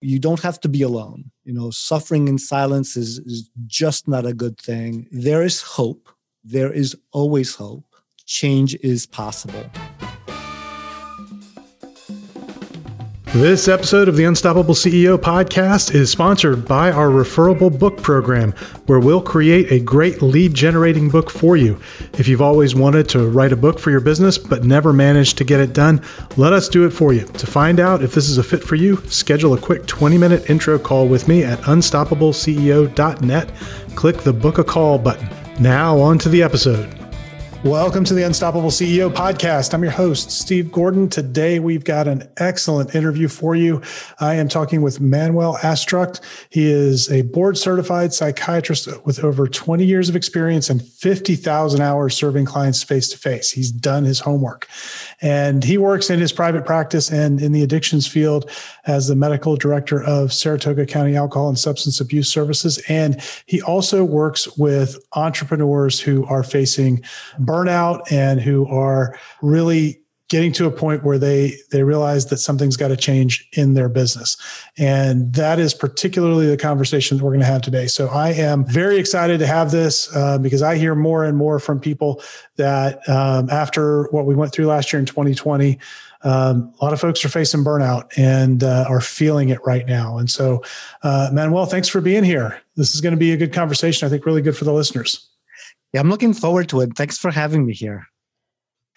you don't have to be alone. You know, suffering in silence is, is just not a good thing. There is hope. There is always hope. Change is possible. This episode of the Unstoppable CEO podcast is sponsored by our referable book program, where we'll create a great lead generating book for you. If you've always wanted to write a book for your business but never managed to get it done, let us do it for you. To find out if this is a fit for you, schedule a quick 20 minute intro call with me at unstoppableceo.net. Click the book a call button. Now, on to the episode. Welcome to the Unstoppable CEO podcast. I'm your host, Steve Gordon. Today, we've got an excellent interview for you. I am talking with Manuel Astruc. He is a board certified psychiatrist with over 20 years of experience and 50,000 hours serving clients face to face. He's done his homework and he works in his private practice and in the addictions field as the medical director of Saratoga County Alcohol and Substance Abuse Services. And he also works with entrepreneurs who are facing burnout and who are really getting to a point where they they realize that something's got to change in their business. And that is particularly the conversation that we're going to have today. So i am very excited to have this uh, because i hear more and more from people that um, after what we went through last year in 2020 um, a lot of folks are facing burnout and uh, are feeling it right now. And so uh, manuel thanks for being here. This is going to be a good conversation i think really good for the listeners yeah, I'm looking forward to it. Thanks for having me here.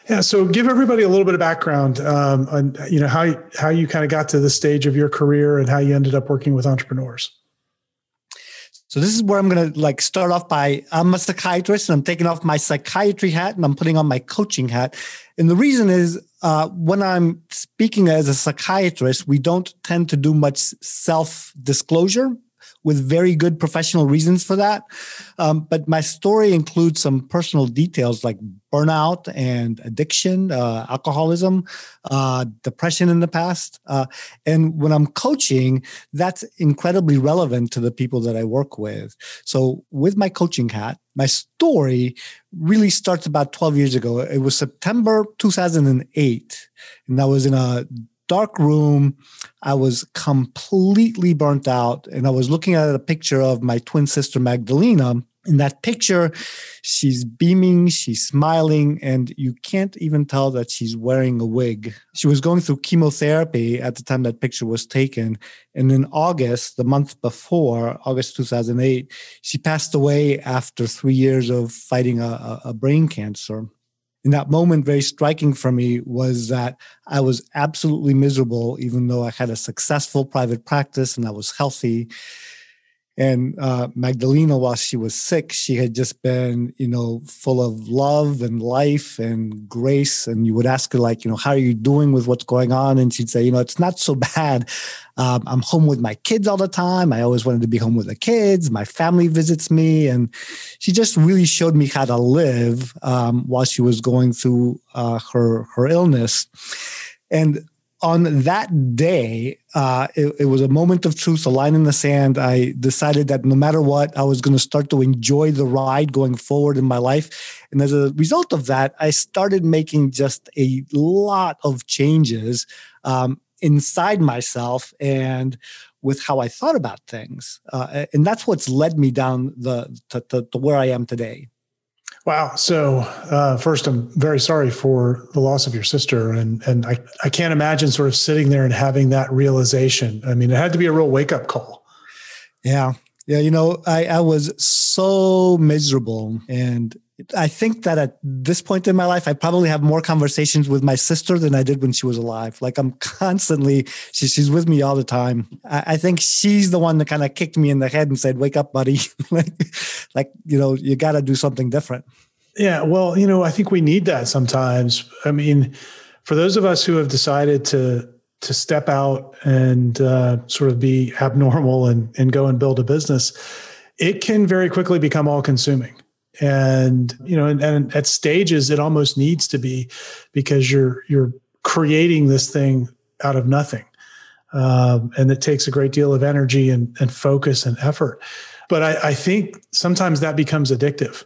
Yeah, so give everybody a little bit of background um, on you know how how you kind of got to the stage of your career and how you ended up working with entrepreneurs. So this is where I'm going to like start off by I'm a psychiatrist and I'm taking off my psychiatry hat and I'm putting on my coaching hat. And the reason is uh, when I'm speaking as a psychiatrist, we don't tend to do much self disclosure with very good professional reasons for that. Um, but my story includes some personal details like burnout and addiction, uh, alcoholism, uh, depression in the past. Uh, and when I'm coaching, that's incredibly relevant to the people that I work with. So with my coaching hat, my story really starts about 12 years ago. It was September 2008. And I was in a dark room. I was completely burnt out. And I was looking at a picture of my twin sister, Magdalena. In that picture, she's beaming, she's smiling, and you can't even tell that she's wearing a wig. She was going through chemotherapy at the time that picture was taken. And in August, the month before, August 2008, she passed away after three years of fighting a, a brain cancer in that moment, very striking for me was that I was absolutely miserable, even though I had a successful private practice and I was healthy. And uh, Magdalena, while she was sick, she had just been, you know, full of love and life and grace. And you would ask her, like, you know, how are you doing with what's going on? And she'd say, you know, it's not so bad. Um, I'm home with my kids all the time. I always wanted to be home with the kids. My family visits me. And she just really showed me how to live um, while she was going through uh, her, her illness. And on that day, uh, it, it, was a moment of truth, a line in the sand. I decided that no matter what, I was going to start to enjoy the ride going forward in my life. And as a result of that, I started making just a lot of changes um, inside myself and with how I thought about things. Uh, and that's what's led me down the to, to, to where I am today. Wow. So uh, first, I'm very sorry for the loss of your sister, and and I I can't imagine sort of sitting there and having that realization. I mean, it had to be a real wake up call. Yeah, yeah. You know, I I was so miserable, and I think that at this point in my life, I probably have more conversations with my sister than I did when she was alive. Like I'm constantly, she, she's with me all the time. I, I think she's the one that kind of kicked me in the head and said, "Wake up, buddy! like, like you know, you got to do something different." Yeah, well, you know, I think we need that sometimes. I mean, for those of us who have decided to to step out and uh, sort of be abnormal and and go and build a business, it can very quickly become all consuming and you know and, and, at stages it almost needs to be because you're you're creating this thing out of nothing. Um, and it takes a great deal of energy and, and focus and effort. But I, I think sometimes that becomes addictive.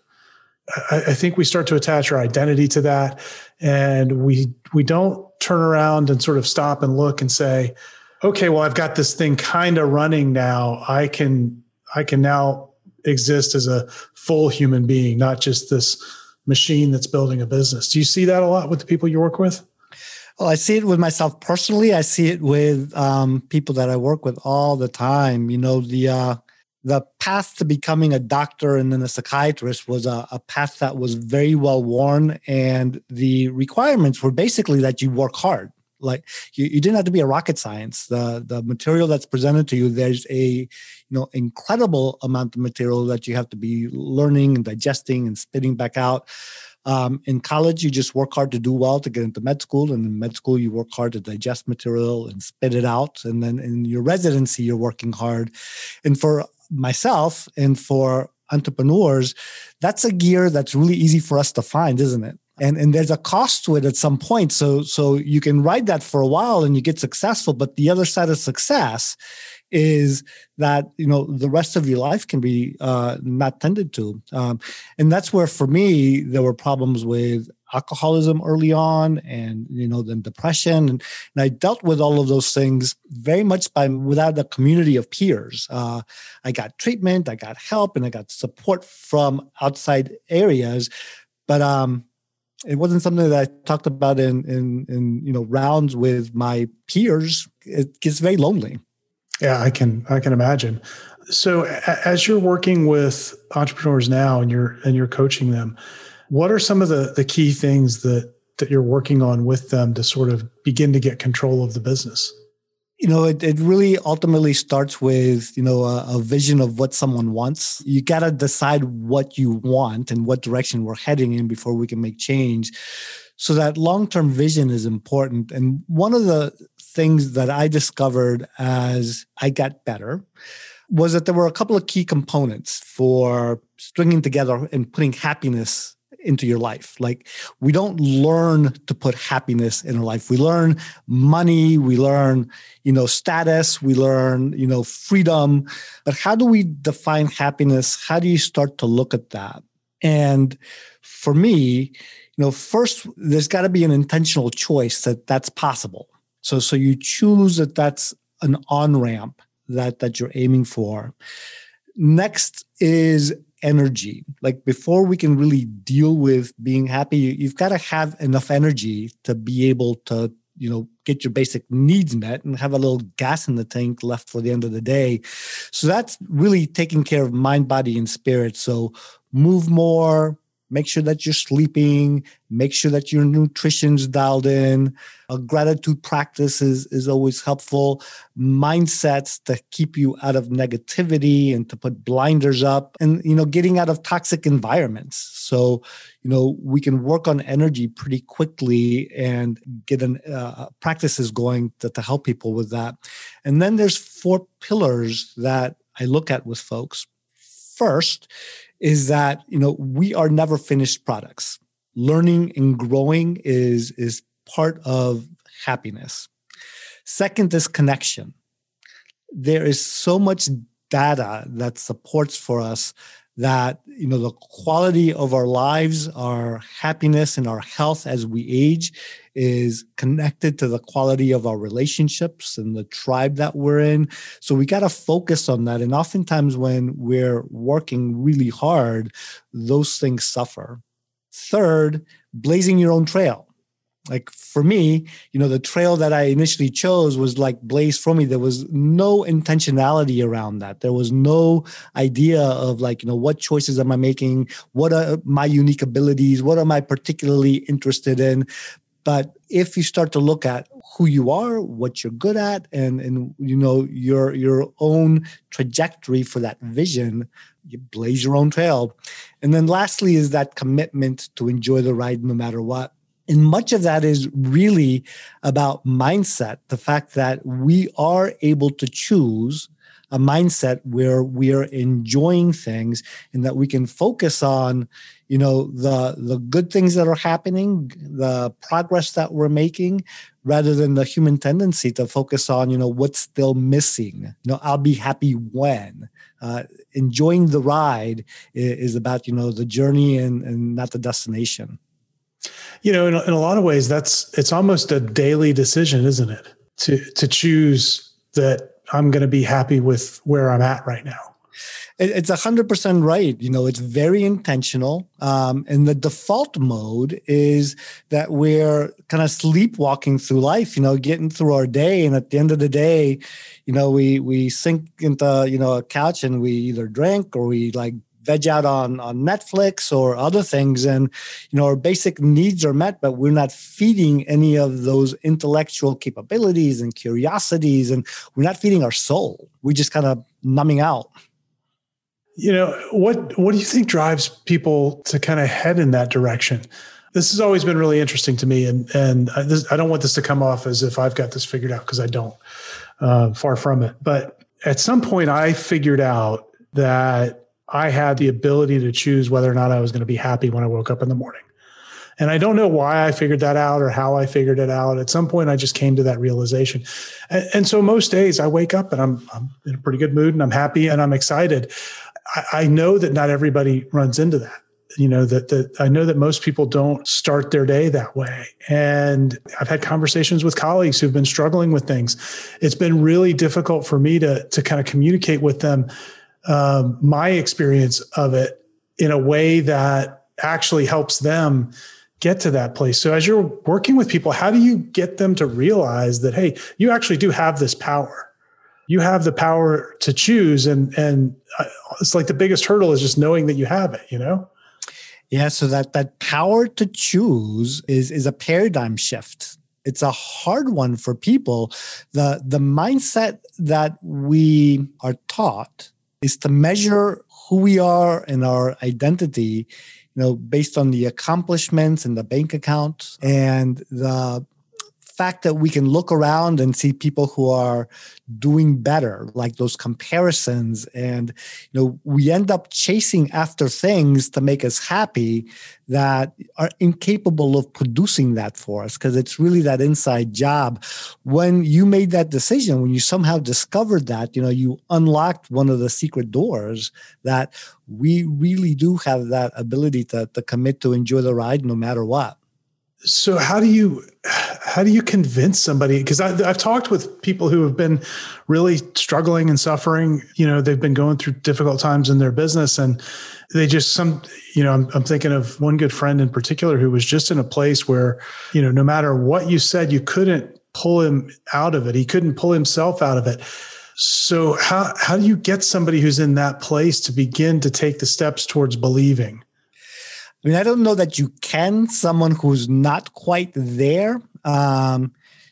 I, I think we start to attach our identity to that. And we we don't turn around and sort of stop and look and say okay, well, I've got this thing kind of running now. I can I can now exist as a full human being, not just this machine that's building a business. Do you see that a lot with the people you work with? Well, I see it with myself personally. I see it with um, people that I work with all the time. You know, the uh, the path to becoming a doctor and then a psychiatrist was a, a path that was very well worn, and the requirements were basically that you work hard like you, you didn't have to be a rocket science the the material that's presented to you there's a you know incredible amount of material that you have to be learning and digesting and spitting back out um, in college, you just work hard to do well to get into med school, and in med school, you work hard to digest material and spit it out. And then in your residency, you're working hard. And for myself and for entrepreneurs, that's a gear that's really easy for us to find, isn't it? And and there's a cost to it at some point. So so you can ride that for a while and you get successful. But the other side of success is that you know the rest of your life can be uh, not tended to, um, and that's where for me there were problems with alcoholism early on, and you know then depression, and, and I dealt with all of those things very much by without a community of peers. Uh, I got treatment, I got help, and I got support from outside areas, but um, it wasn't something that I talked about in in in you know rounds with my peers. It gets very lonely. Yeah, I can I can imagine. So as you're working with entrepreneurs now and you're and you're coaching them, what are some of the the key things that that you're working on with them to sort of begin to get control of the business? You know, it, it really ultimately starts with, you know, a, a vision of what someone wants. You got to decide what you want and what direction we're heading in before we can make change. So that long-term vision is important. And one of the things that I discovered as I got better was that there were a couple of key components for stringing together and putting happiness into your life. Like we don't learn to put happiness in our life. We learn money, we learn, you know, status, we learn, you know, freedom. But how do we define happiness? How do you start to look at that? And for me, you know, first there's got to be an intentional choice that that's possible. So so you choose that that's an on ramp that that you're aiming for. Next is energy. Like before we can really deal with being happy, you've got to have enough energy to be able to you know get your basic needs met and have a little gas in the tank left for the end of the day so that's really taking care of mind body and spirit so move more make sure that you're sleeping. Make sure that your nutrition's dialed in. A gratitude practice is, is always helpful. Mindsets to keep you out of negativity and to put blinders up and you know getting out of toxic environments. So you know we can work on energy pretty quickly and get an uh, practices going to, to help people with that. And then there's four pillars that i look at with folks. First is that you know we are never finished products. Learning and growing is is part of happiness. Second is connection. There is so much data that supports for us that you know the quality of our lives our happiness and our health as we age is connected to the quality of our relationships and the tribe that we're in. So we got to focus on that. And oftentimes when we're working really hard those things suffer. Third blazing your own trail like for me you know the trail that i initially chose was like blazed for me. There was no intentionality around that. There was no idea of like you know what choices am i making? What are my unique abilities? What am i particularly interested in? But if you start to look at who you are what you're good at and and you know your your own trajectory for that vision you blaze your own trail. And then lastly is that commitment to enjoy the ride no matter what and much of that is really about mindset the fact that we are able to choose a mindset where we are enjoying things and that we can focus on you know the the good things that are happening the progress that we're making rather than the human tendency to focus on you know what's still missing. You know i'll be happy when. Uh, enjoying the ride is, about you know the journey and, and not the destination you know, in, in a lot of ways, that's it's almost a daily decision, isn't it? To to choose that I'm going to be happy with where I'm at right now. It's 100% right. You know, it's very intentional. Um, and the default mode is that we're kind of sleepwalking through life, you know, getting through our day. And at the end of the day, you know, we, we sink into, you know, a couch and we either drink or we like veg out on on Netflix or other things, and you know our basic needs are met, but we're not feeding any of those intellectual capabilities and curiosities, and we're not feeding our soul. We're just kind of numbing out. You know what? What do you think drives people to kind of head in that direction? This has always been really interesting to me, and and I, this, I don't want this to come off as if I've got this figured out because I don't. Uh, far from it, but at some point, I figured out that I had the ability to choose whether or not I was going to be happy when I woke up in the morning. And I don't know why I figured that out or how I figured it out. At some point, I just came to that realization. And, and so most days I wake up and I'm, I'm, in a pretty good mood and I'm happy and I'm excited. I, I know that not everybody runs into that. You know, that, that I know that most people don't start their day that way. And I've had conversations with colleagues who've been struggling with things. It's been really difficult for me to, to kind of communicate with them um, my experience of it in a way that actually helps them get to that place. So as you're working with people, how do you get them to realize that hey, you actually do have this power. You have the power to choose and and uh, it's like the biggest hurdle is just knowing that you have it, you know? Yeah, so that that power to choose is is a paradigm shift. It's a hard one for people. The the mindset that we are taught is to measure who we are and our identity you know based on the accomplishments and the bank account and the fact that we can look around and see people who are doing better like those comparisons. And you know we end up chasing after things to make us happy that are incapable of producing that for us because it's really that inside job. When you made that decision when you somehow discovered that you know you unlocked one of the secret doors that we really do have that ability to, to commit to enjoy the ride no matter what so how do you how do you convince somebody? Because i've talked with people who have been really struggling and suffering. You know they've been going through difficult times in their business and they just some you know I'm, I'm thinking of one good friend in particular who was just in a place where you know no matter what you said you couldn't pull him out of it. He couldn't pull himself out of it. So how how do you get somebody who's in that place to begin to take the steps towards believing I mean, I don't know that you can someone who's not quite there. Um,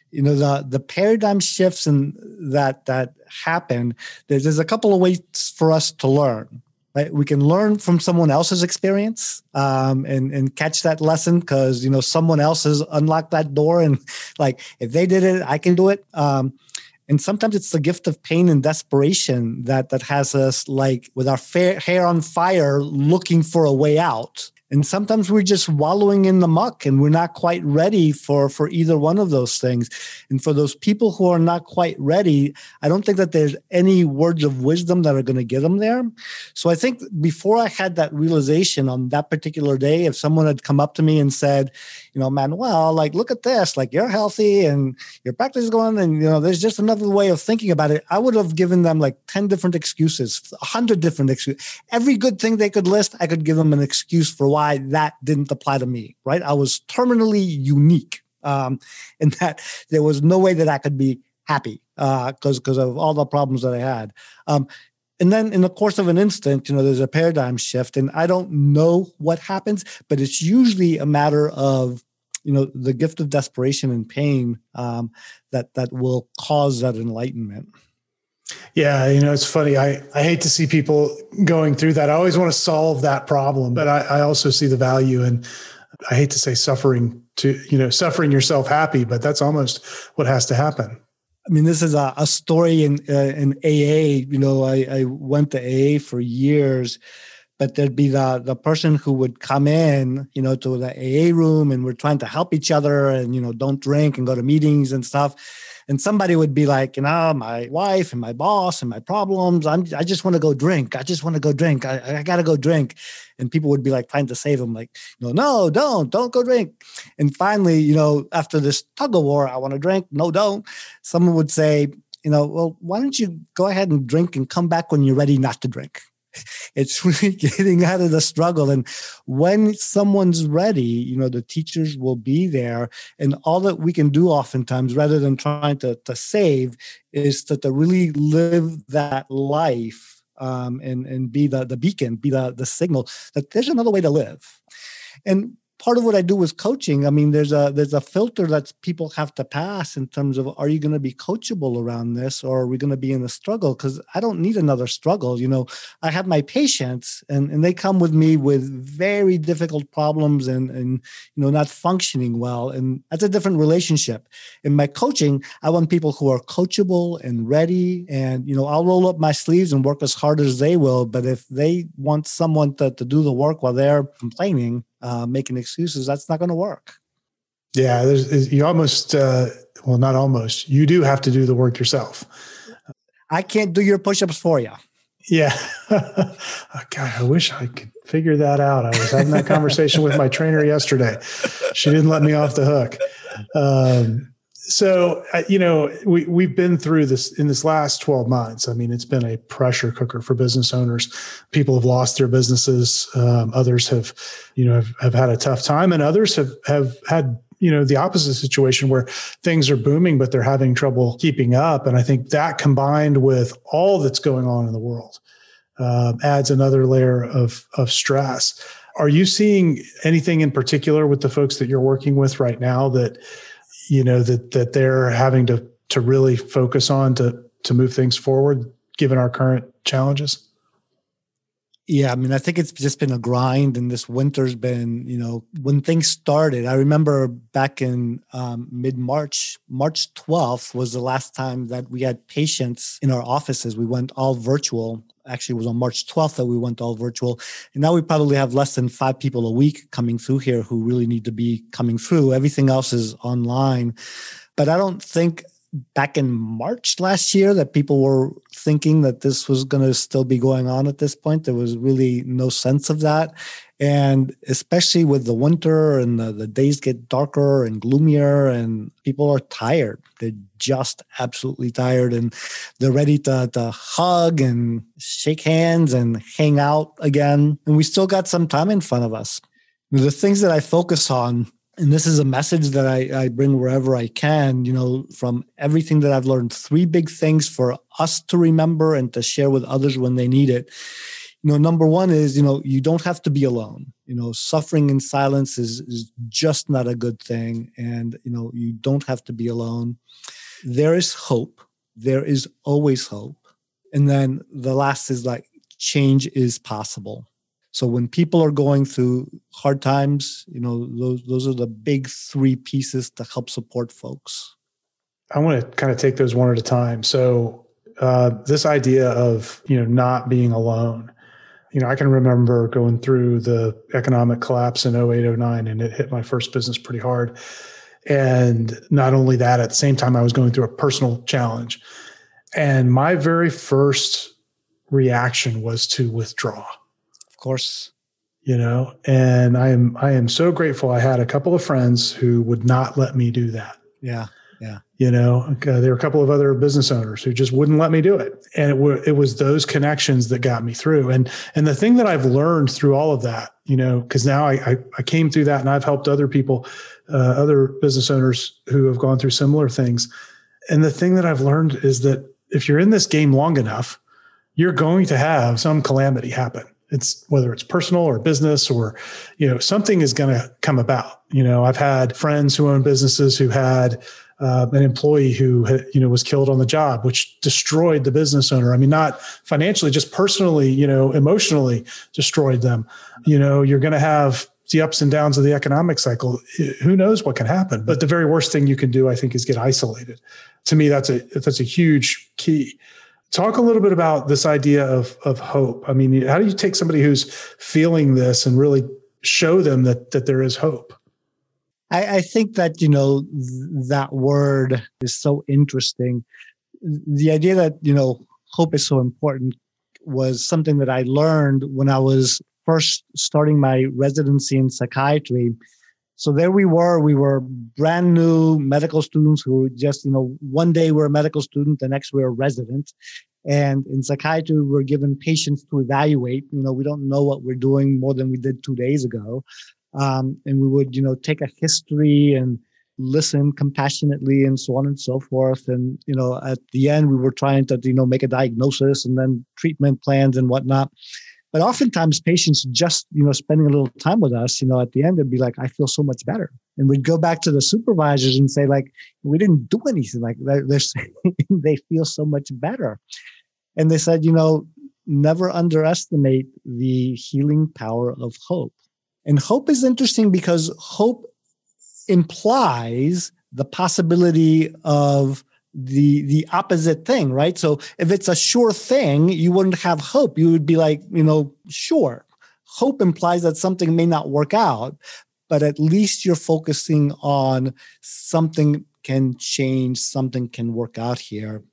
you know, the the paradigm shifts and that that happen. There's, there's a couple of ways for us to learn. Right? We can learn from someone else's experience um, and and catch that lesson because you know someone else has unlocked that door and like if they did it, I can do it. Um, and sometimes it's the gift of pain and desperation that that has us like with our hair on fire looking for a way out and sometimes we're just wallowing in the muck and we're not quite ready for for either one of those things. And for those people who are not quite ready i don't think that there's any words of wisdom that are going to get them there. So i think before i had that realization on that particular day if someone had come up to me and said you know manuel like look at this like you're healthy and your practice is going and you know there's just another way of thinking about it i would have given them like 10 different excuses 100 different excuses every good thing they could list i could give them an excuse for why that didn't apply to me, right? I was terminally unique um, in that there was no way that I could be happy because uh, because of all the problems that I had. Um, and then in the course of an instant, you know, there's a paradigm shift, and I don't know what happens, but it's usually a matter of you know the gift of desperation and pain um, that that will cause that enlightenment. Yeah, you know, it's funny. I, I hate to see people going through that. I always want to solve that problem, but I, I also see the value and I hate to say suffering to, you know, suffering yourself happy, but that's almost what has to happen. I mean, this is a, a story in uh, in AA. You know, I, I went to AA for years, but there'd be the the person who would come in, you know, to the AA room, and we're trying to help each other, and you know, don't drink and go to meetings and stuff and somebody would be like, you know, my wife and my boss and my problems. I'm, I just want to go drink. I just want to go drink. I, I got to go drink. And people would be like trying to save them, like, no, no, don't, don't go drink. And finally, you know, after this tug of war, I want to drink. No, don't. Someone would say, you know, well, why don't you go ahead and drink and come back when you're ready not to drink? It's really getting out of the struggle. And when someone's ready, you know, the teachers will be there. And all that we can do oftentimes, rather than trying to, to save, is to, to really live that life um, and, and be the, the beacon, be the, the signal that there's another way to live. And part of what I do with coaching, I mean, there's a there's a filter that people have to pass in terms of are you going to be coachable around this or are we going to be in a struggle? Because I don't need another struggle. You know, I have my patients and, and they come with me with very difficult problems and and you know not functioning well. And that's a different relationship. In my coaching, I want people who are coachable and ready. And you know, I'll roll up my sleeves and work as hard as they will. But if they want someone to, to do the work while they're complaining, uh, making excuses, that's not going to work. Yeah, there's, you almost, uh, well, not almost, you do have to do the work yourself. I can't do your push ups for you. Yeah. God, I wish I could figure that out. I was having that conversation with my trainer yesterday. She didn't let me off the hook. Um, so you know we we've been through this in this last 12 months. I mean it's been a pressure cooker for business owners. People have lost their businesses. Um, others have you know have, have had a tough time and others have have had you know the opposite situation where things are booming but they're having trouble keeping up. And i think that combined with all that's going on in the world uh, adds another layer of of stress. Are you seeing anything in particular with the folks that you're working with right now that you know that that they're having to to really focus on to to move things forward given our current challenges yeah i mean i think it's just been a grind and this winter's been you know when things started i remember back in um, mid-march march 12th was the last time that we had patients in our offices we went all virtual actually it was on March 12th that we went all virtual. And now we probably have less than five people a week coming through here who really need to be coming through. Everything else is online. But I don't think back in March last year that people were thinking that this was going to still be going on at this point. There was really no sense of that. And especially with the winter and the, the days get darker and gloomier, and people are tired. They're just absolutely tired and they're ready to, to hug and shake hands and hang out again. And we still got some time in front of us. The things that I focus on and this is a message that I, I, bring wherever I can, you know, from everything that I've learned. Three big things for us to remember and to share with others when they need it. You know, number one is, you know, you don't have to be alone. You know, suffering in silence is, is just not a good thing. And, you know, you don't have to be alone. There is hope. There is always hope. And then the last is like change is possible so when people are going through hard times, you know, those those are the big three pieces to help support folks. I want to kind of take those one at a time. So uh, this idea of you know not being alone. You know, I can remember going through the economic collapse in 08, 09, and it hit my first business pretty hard. And not only that, at the same time, I was going through a personal challenge. And my very first reaction was to withdraw course. You know and i am i am so grateful i had a couple of friends who would not let me do that. Yeah yeah. You know uh, there were a couple of other business owners who just wouldn't let me do it. And it, were, it was those connections that got me through. And and the thing that i've learned through all of that you know because now I, I, I came through that and i've helped other people uh, other business owners who have gone through similar things. And the thing that i've learned is that if you're in this game long enough you're going to have some calamity happen it's whether it's personal or business or you know something is going to come about. You know i've had friends who own businesses who had uh, an employee who you know was killed on the job which destroyed the business owner. I mean not financially just personally you know emotionally destroyed them. You know you're going to have the ups and downs of the economic cycle. Who knows what can happen? But the very worst thing you can do i think is get isolated. To me that's a that's a huge key Talk a little bit about this idea of of hope. I mean, how do you take somebody who's feeling this and really show them that that there is hope? I, I think that you know th- that word is so interesting. The idea that you know hope is so important was something that I learned when I was first starting my residency in psychiatry. So there we were. We were brand new medical students who just, you know, one day we're a medical student, the next we're a resident. And in psychiatry, we're given patients to evaluate. You know, we don't know what we're doing more than we did two days ago. Um, and we would, you know, take a history and listen compassionately and so on and so forth. And, you know, at the end, we were trying to, you know, make a diagnosis and then treatment plans and whatnot. But oftentimes patients just, you know, spending a little time with us, you know, at the end, they'd be like, I feel so much better. And we'd go back to the supervisors and say, like, we didn't do anything. Like they're, saying they feel so much better. And they said, you know, never underestimate the healing power of hope. And hope is interesting because hope implies the possibility of the the opposite thing right? So if it's a sure thing you wouldn't have hope. You would be like you know sure. Hope implies that something may not work out but at least you're focusing on something can change something can work out here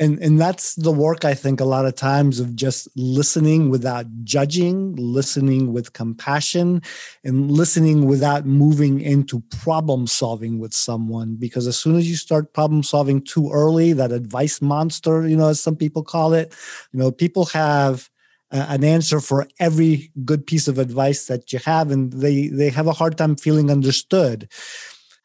and and that's the work i think a lot of times of just listening without judging listening with compassion and listening without moving into problem solving with someone. Because as soon as you start problem solving too early that advice monster you know as some people call it you know people have an answer for every good piece of advice that you have and they they have a hard time feeling understood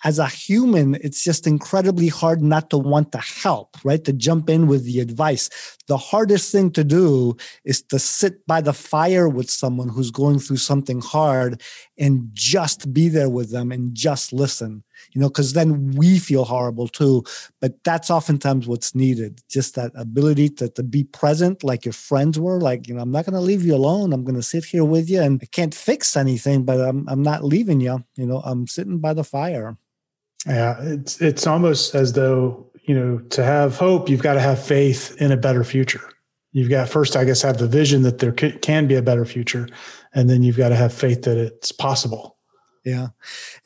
as a human, it's just incredibly hard not to want to help, right? To jump in with the advice. The hardest thing to do is to sit by the fire with someone who's going through something hard and just be there with them and just listen, you know, because then we feel horrible too. But that's oftentimes what's needed just that ability to, to be present like your friends were. Like, you know, I'm not going to leave you alone. I'm going to sit here with you and I can't fix anything, but I'm, I'm not leaving you. You know, I'm sitting by the fire. Yeah, it's it's almost as though you know to have hope, you've got to have faith in a better future. You've got first, I guess, have the vision that there can be a better future, and then you've got to have faith that it's possible. Yeah,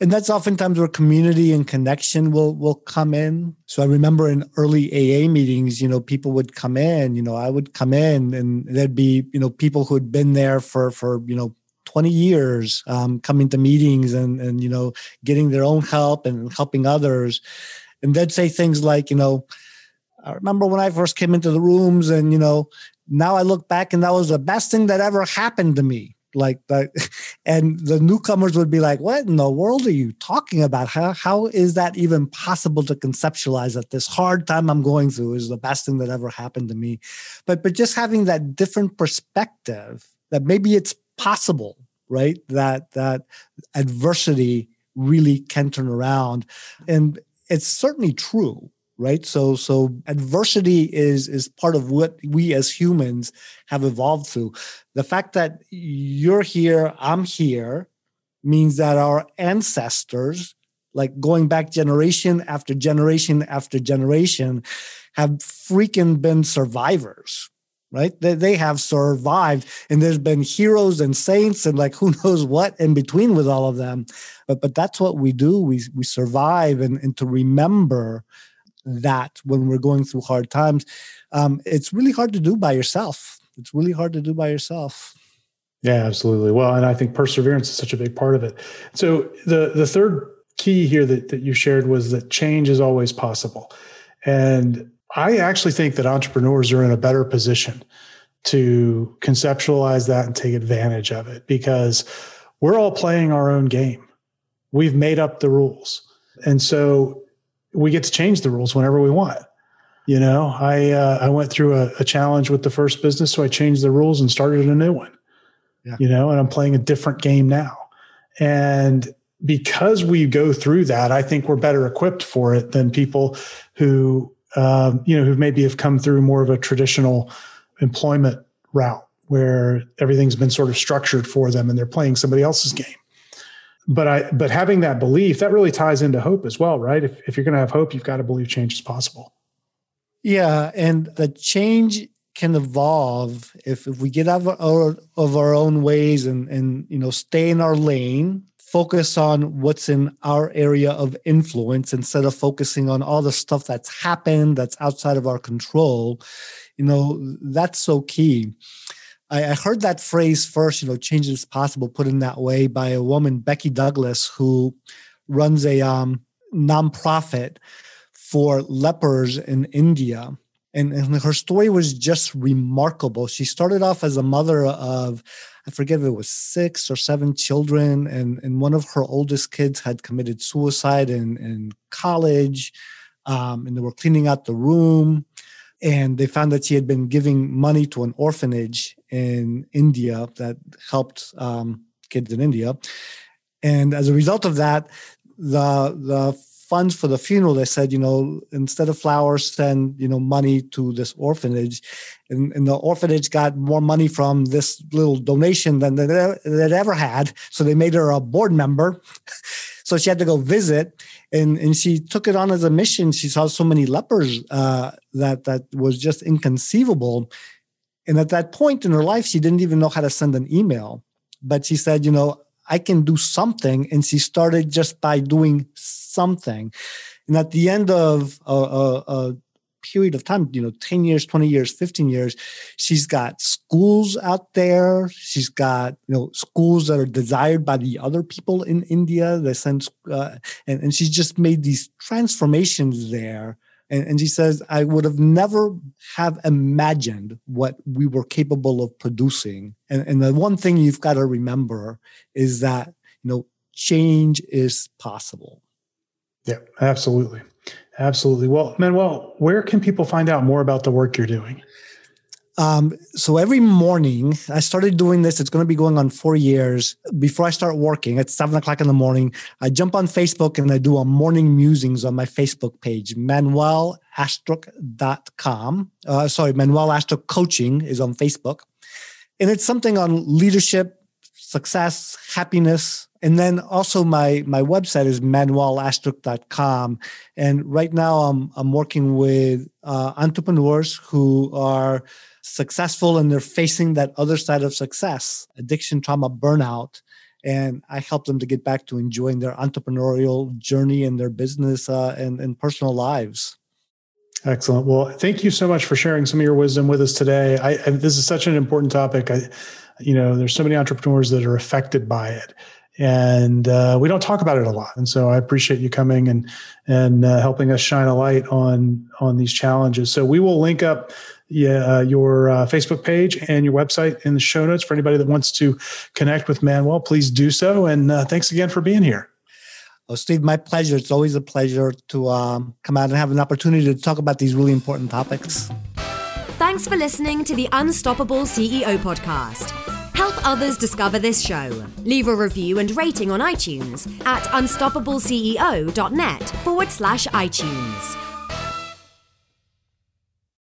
and that's oftentimes where community and connection will will come in. So I remember in early AA meetings, you know, people would come in. You know, I would come in, and there'd be you know people who had been there for for you know 20 years um, coming to meetings and and you know getting their own help and helping others. And they'd say things like you know i remember when i first came into the rooms and you know now i look back and that was the best thing that ever happened to me. Like that and the newcomers would be like what in the world are you talking about? How, how is that even possible to conceptualize that this hard time i'm going through is the best thing that ever happened to me? But but just having that different perspective that maybe it's possible, right? That that adversity really can turn around. And it's certainly true, right? So so adversity is is part of what we as humans have evolved through. The fact that you're here, I'm here means that our ancestors like going back generation after generation after generation have freaking been survivors right? They, they have survived, and there's been heroes and saints and like who knows what in between with all of them. But but that's what we do. We we survive, and and to remember that when we're going through hard times, um, it's really hard to do by yourself. It's really hard to do by yourself. Yeah, absolutely. Well, and I think perseverance is such a big part of it. So the the third key here that, that you shared was that change is always possible. And I actually think that entrepreneurs are in a better position to conceptualize that and take advantage of it because we're all playing our own game. We've made up the rules. And so we get to change the rules whenever we want. You know, I uh, I went through a, a, challenge with the first business, so I changed the rules and started a new one. Yeah. You know, and I'm playing a different game now. And because we go through that, I think we're better equipped for it than people who um, you know, who maybe have come through more of a traditional employment route where everything's been sort of structured for them and they're playing somebody else's game. But I, but having that belief that really ties into hope as well, right? If, if you're going to have hope, you've got to believe change is possible. Yeah, and the change can evolve if, if we get out of our, of our own ways and and you know stay in our lane focus on what's in our area of influence instead of focusing on all the stuff that's happened that's outside of our control you know that's so key I, heard that phrase first, you know, change is possible, put in that way by a woman, Becky Douglas, who runs a um, nonprofit for lepers in India. And, and, her story was just remarkable. She started off as a mother of, I forget if it was six or seven children, and, and one of her oldest kids had committed suicide in, in college, um, and they were cleaning out the room. And they found that she had been giving money to an orphanage in India that helped um, kids in India. And as a result of that, the the funds for the funeral, they said, you know, instead of flowers, send, you know, money to this orphanage. And, and the orphanage got more money from this little donation than they'd ever had. So they made her a board member. so she had to go visit and, and she took it on as a mission. She saw so many lepers uh, that, that was just inconceivable. And at that point in her life, she didn't even know how to send an email. But she said, you know, I can do something. And she started just by doing something. And at the end of a, a, a period of time, you know, 10 years, 20 years, 15 years, she's got schools out there. She's got, you know, schools that are desired by the other people in India. They send, uh, and, and she's just made these transformations there and, and she says, I would have never have imagined what we were capable of producing. And, and the one thing you've got to remember is that, you know, change is possible. Yeah, absolutely. Absolutely. Well, Manuel, where can people find out more about the work you're doing? Um, so every morning, I started doing this. It's going to be going on four years. Before I start working at seven o'clock in the morning, I jump on Facebook and I do a morning musings on my Facebook page, manuelastruc.com. Uh, sorry, Manuel Astruc Coaching is on Facebook. And it's something on leadership, success, happiness. And then also my, my website is manuelastruc.com. And right now I'm, I'm working with uh, entrepreneurs who are successful and they're facing that other side of success addiction, trauma, burnout. And I help them to get back to enjoying their entrepreneurial journey and their business uh, and, and personal lives. Excellent. Well, thank you so much for sharing some of your wisdom with us today. I, I, this is such an important topic. I, you know, there's so many entrepreneurs that are affected by it, and uh, we don't talk about it a lot. And so, I appreciate you coming and and uh, helping us shine a light on on these challenges. So, we will link up yeah, uh, your uh, Facebook page and your website in the show notes for anybody that wants to connect with Manuel. Please do so. And uh, thanks again for being here. Oh, Steve, my pleasure. It's always a pleasure to um, come out and have an opportunity to talk about these really important topics. Thanks for listening to the Unstoppable CEO podcast. Help others discover this show. Leave a review and rating on iTunes at unstoppableceo.net forward slash iTunes.